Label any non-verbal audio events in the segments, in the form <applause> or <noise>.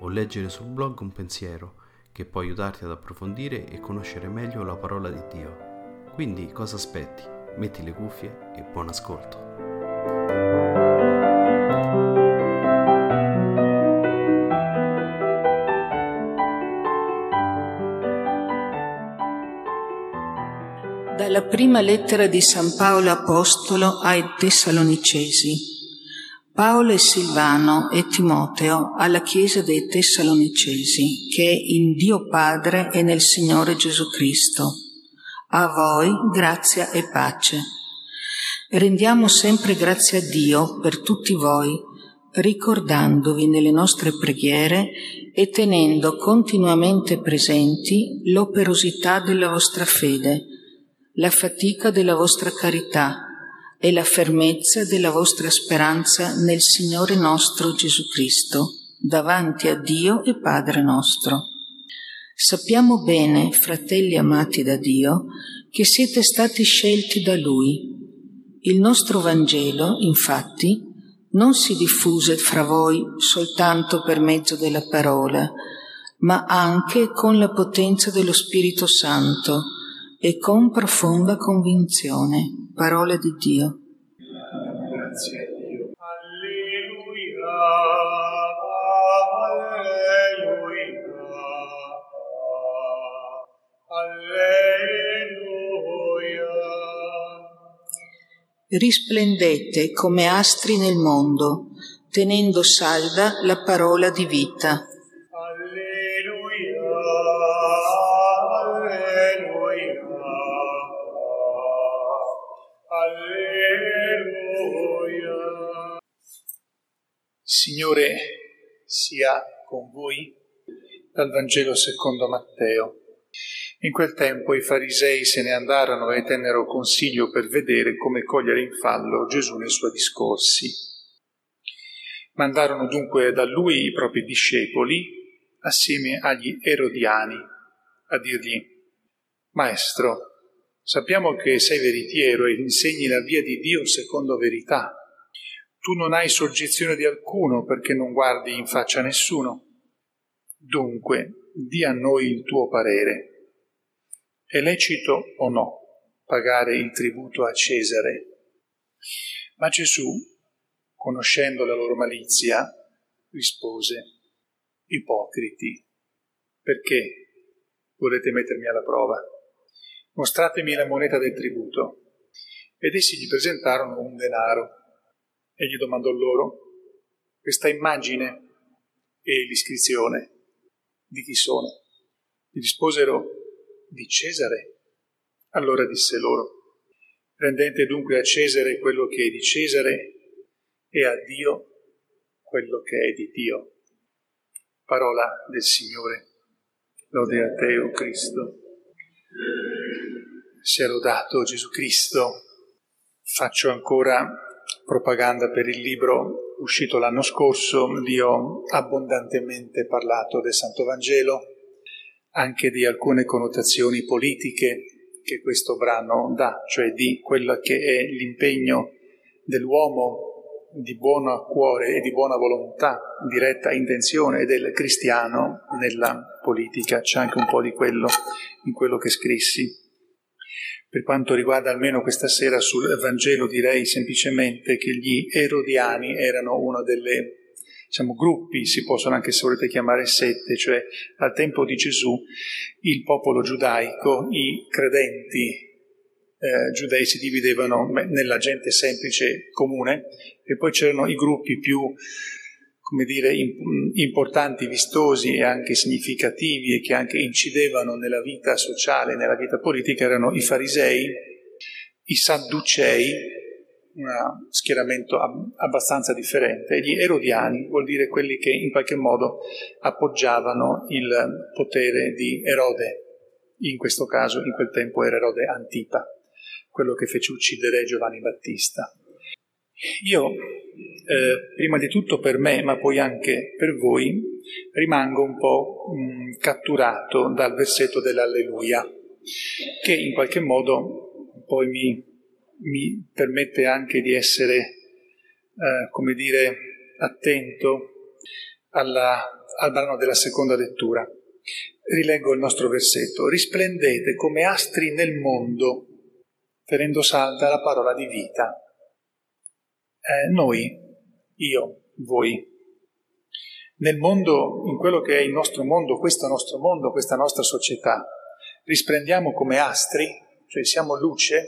o leggere sul blog un pensiero che può aiutarti ad approfondire e conoscere meglio la parola di Dio. Quindi cosa aspetti? Metti le cuffie e buon ascolto. Dalla prima lettera di San Paolo Apostolo ai Tessalonicesi. Paolo e Silvano e Timoteo alla Chiesa dei Tessalonicesi, che è in Dio Padre e nel Signore Gesù Cristo. A voi grazia e pace. Rendiamo sempre grazie a Dio per tutti voi, ricordandovi nelle nostre preghiere e tenendo continuamente presenti l'operosità della vostra fede, la fatica della vostra carità, e la fermezza della vostra speranza nel Signore nostro Gesù Cristo, davanti a Dio e Padre nostro. Sappiamo bene, fratelli amati da Dio, che siete stati scelti da Lui. Il nostro Vangelo, infatti, non si diffuse fra voi soltanto per mezzo della parola, ma anche con la potenza dello Spirito Santo e con profonda convinzione parola di Dio. Grazie a Dio. Alleluia, alleluia, alleluia. Risplendete come astri nel mondo, tenendo salda la parola di vita. Signore sia con voi dal Vangelo secondo Matteo. In quel tempo i farisei se ne andarono e tennero consiglio per vedere come cogliere in fallo Gesù nei suoi discorsi. Mandarono dunque da lui i propri discepoli assieme agli erodiani a dirgli Maestro, sappiamo che sei veritiero e insegni la via di Dio secondo verità tu non hai soggezione di alcuno perché non guardi in faccia a nessuno. Dunque, di a noi il tuo parere. È lecito o no pagare il tributo a Cesare? Ma Gesù, conoscendo la loro malizia, rispose, Ipocriti, perché volete mettermi alla prova? Mostratemi la moneta del tributo. Ed essi gli presentarono un denaro. E gli domandò loro, questa immagine e l'iscrizione di chi sono? Gli risposero, di Cesare. Allora disse loro, rendete dunque a Cesare quello che è di Cesare e a Dio quello che è di Dio. Parola del Signore. Lode a te, o Cristo. Sia lodato Gesù Cristo. Faccio ancora propaganda per il libro uscito l'anno scorso, vi ho abbondantemente parlato del Santo Vangelo, anche di alcune connotazioni politiche che questo brano dà, cioè di quello che è l'impegno dell'uomo di buono cuore e di buona volontà, diretta intenzione del cristiano nella politica, c'è anche un po' di quello in quello che scrissi. Per quanto riguarda almeno questa sera sul Vangelo direi semplicemente che gli Erodiani erano uno delle diciamo, gruppi, si possono anche se volete chiamare sette, cioè al tempo di Gesù il popolo giudaico, i credenti eh, giudei si dividevano nella gente semplice comune e poi c'erano i gruppi più come dire, importanti, vistosi e anche significativi e che anche incidevano nella vita sociale, nella vita politica, erano i farisei, i sadducei, un schieramento abbastanza differente, e gli erodiani, vuol dire quelli che in qualche modo appoggiavano il potere di Erode, in questo caso in quel tempo era Erode Antipa, quello che fece uccidere Giovanni Battista. Io, eh, prima di tutto per me, ma poi anche per voi, rimango un po' mh, catturato dal versetto dell'Alleluia, che in qualche modo poi mi mi permette anche di essere, eh, come dire, attento alla, al brano della seconda lettura. Rileggo il nostro versetto. Risplendete come astri nel mondo, tenendo salda la parola di vita. Eh, noi, io, voi, nel mondo, in quello che è il nostro mondo, questo nostro mondo, questa nostra società, risplendiamo come astri, cioè siamo luce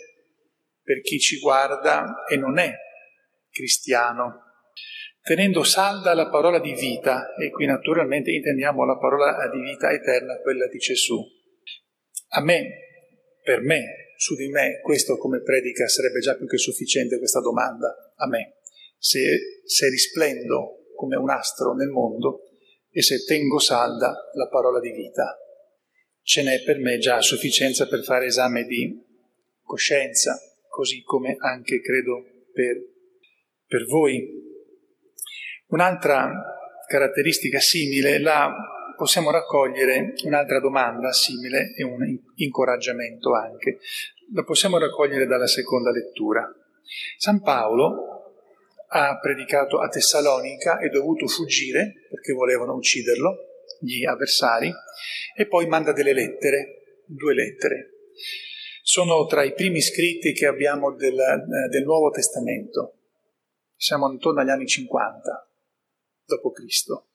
per chi ci guarda e non è cristiano, tenendo salda la parola di vita, e qui naturalmente intendiamo la parola di vita eterna, quella di Gesù. A me, per me, su di me, questo come predica sarebbe già più che sufficiente questa domanda, a me. Se, se risplendo come un astro nel mondo e se tengo salda la parola di vita, ce n'è per me già a sufficienza per fare esame di coscienza, così come anche credo per, per voi. Un'altra caratteristica simile la possiamo raccogliere, un'altra domanda simile e un incoraggiamento anche, la possiamo raccogliere dalla seconda lettura. San Paolo ha predicato a Tessalonica, è dovuto fuggire perché volevano ucciderlo, gli avversari, e poi manda delle lettere, due lettere sono tra i primi scritti che abbiamo del, eh, del Nuovo Testamento. Siamo intorno agli anni 50 d.C.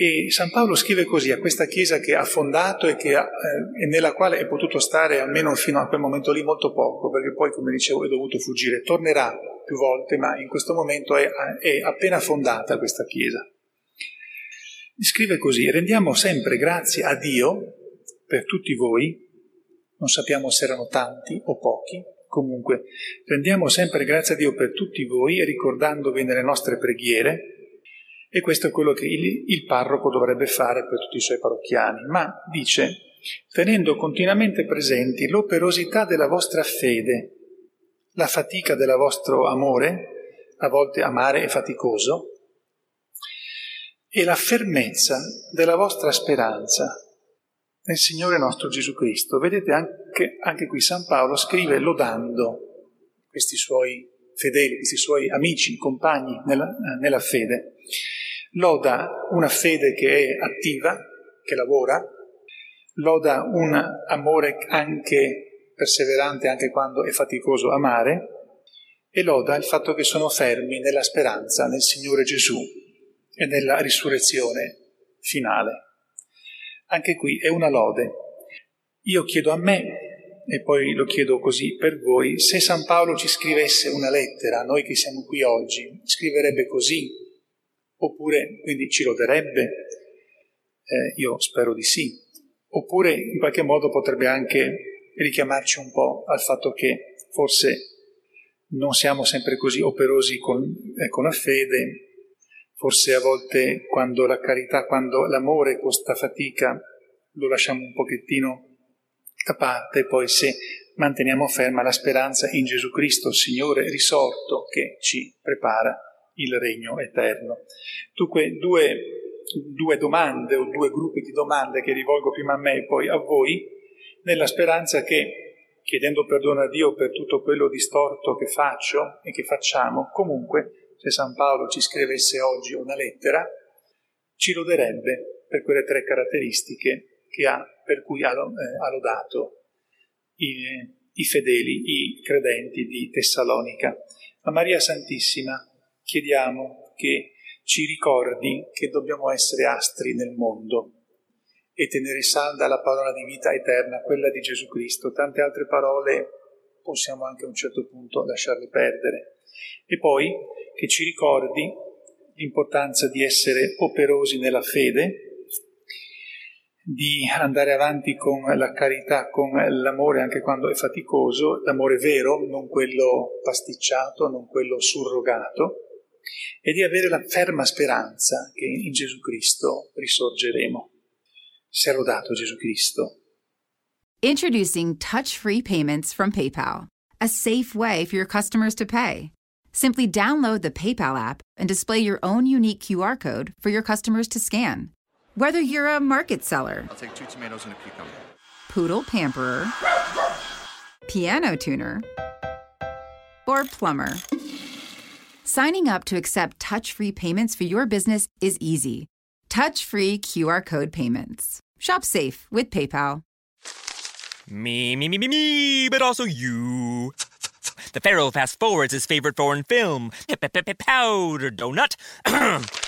E San Paolo scrive così a questa chiesa che ha fondato e, che ha, eh, e nella quale è potuto stare almeno fino a quel momento lì molto poco, perché poi, come dicevo, è dovuto fuggire. Tornerà più volte, ma in questo momento è, è appena fondata questa chiesa. Scrive così, rendiamo sempre grazie a Dio per tutti voi, non sappiamo se erano tanti o pochi, comunque rendiamo sempre grazie a Dio per tutti voi, ricordandovi nelle nostre preghiere, e questo è quello che il, il parroco dovrebbe fare per tutti i suoi parrocchiani, ma dice, tenendo continuamente presenti l'operosità della vostra fede, la fatica del vostro amore, a volte amare è faticoso, e la fermezza della vostra speranza, nel Signore nostro Gesù Cristo. Vedete anche, anche qui San Paolo scrive lodando questi suoi fedeli, questi suoi amici, compagni nella, nella fede. Loda una fede che è attiva, che lavora, loda un amore anche perseverante anche quando è faticoso amare e loda il fatto che sono fermi nella speranza nel Signore Gesù e nella risurrezione finale. Anche qui è una lode. Io chiedo a me, e poi lo chiedo così per voi, se San Paolo ci scrivesse una lettera, noi che siamo qui oggi, scriverebbe così? Oppure quindi ci loderebbe? Eh, io spero di sì. Oppure in qualche modo potrebbe anche richiamarci un po' al fatto che forse non siamo sempre così operosi con, eh, con la fede, Forse a volte quando la carità, quando l'amore costa fatica, lo lasciamo un pochettino da parte, poi se manteniamo ferma la speranza in Gesù Cristo, Signore risorto, che ci prepara il regno eterno. Dunque, due, due domande o due gruppi di domande che rivolgo prima a me e poi a voi, nella speranza che, chiedendo perdono a Dio per tutto quello distorto che faccio e che facciamo, comunque se San Paolo ci scrivesse oggi una lettera, ci loderebbe per quelle tre caratteristiche ha, per cui ha, eh, ha lodato i, i fedeli, i credenti di Tessalonica. A Maria Santissima chiediamo che ci ricordi che dobbiamo essere astri nel mondo e tenere salda la parola di vita eterna, quella di Gesù Cristo. Tante altre parole possiamo anche a un certo punto lasciarle perdere. E poi che ci ricordi l'importanza di essere operosi nella fede, di andare avanti con la carità, con l'amore anche quando è faticoso, l'amore vero, non quello pasticciato, non quello surrogato, e di avere la ferma speranza che in Gesù Cristo risorgeremo. Sia lodato Gesù Cristo. Introducing touch-free payments from PayPal, a safe way for your customers to pay. Simply download the PayPal app and display your own unique QR code for your customers to scan. Whether you're a market seller, I'll take two tomatoes and a cucumber. poodle pamperer, piano tuner, or plumber. Signing up to accept touch free payments for your business is easy. Touch free QR code payments. Shop safe with PayPal. Me, me, me, me, me, but also you. The Pharaoh fast forwards his favorite foreign film, Powder Donut. <clears throat>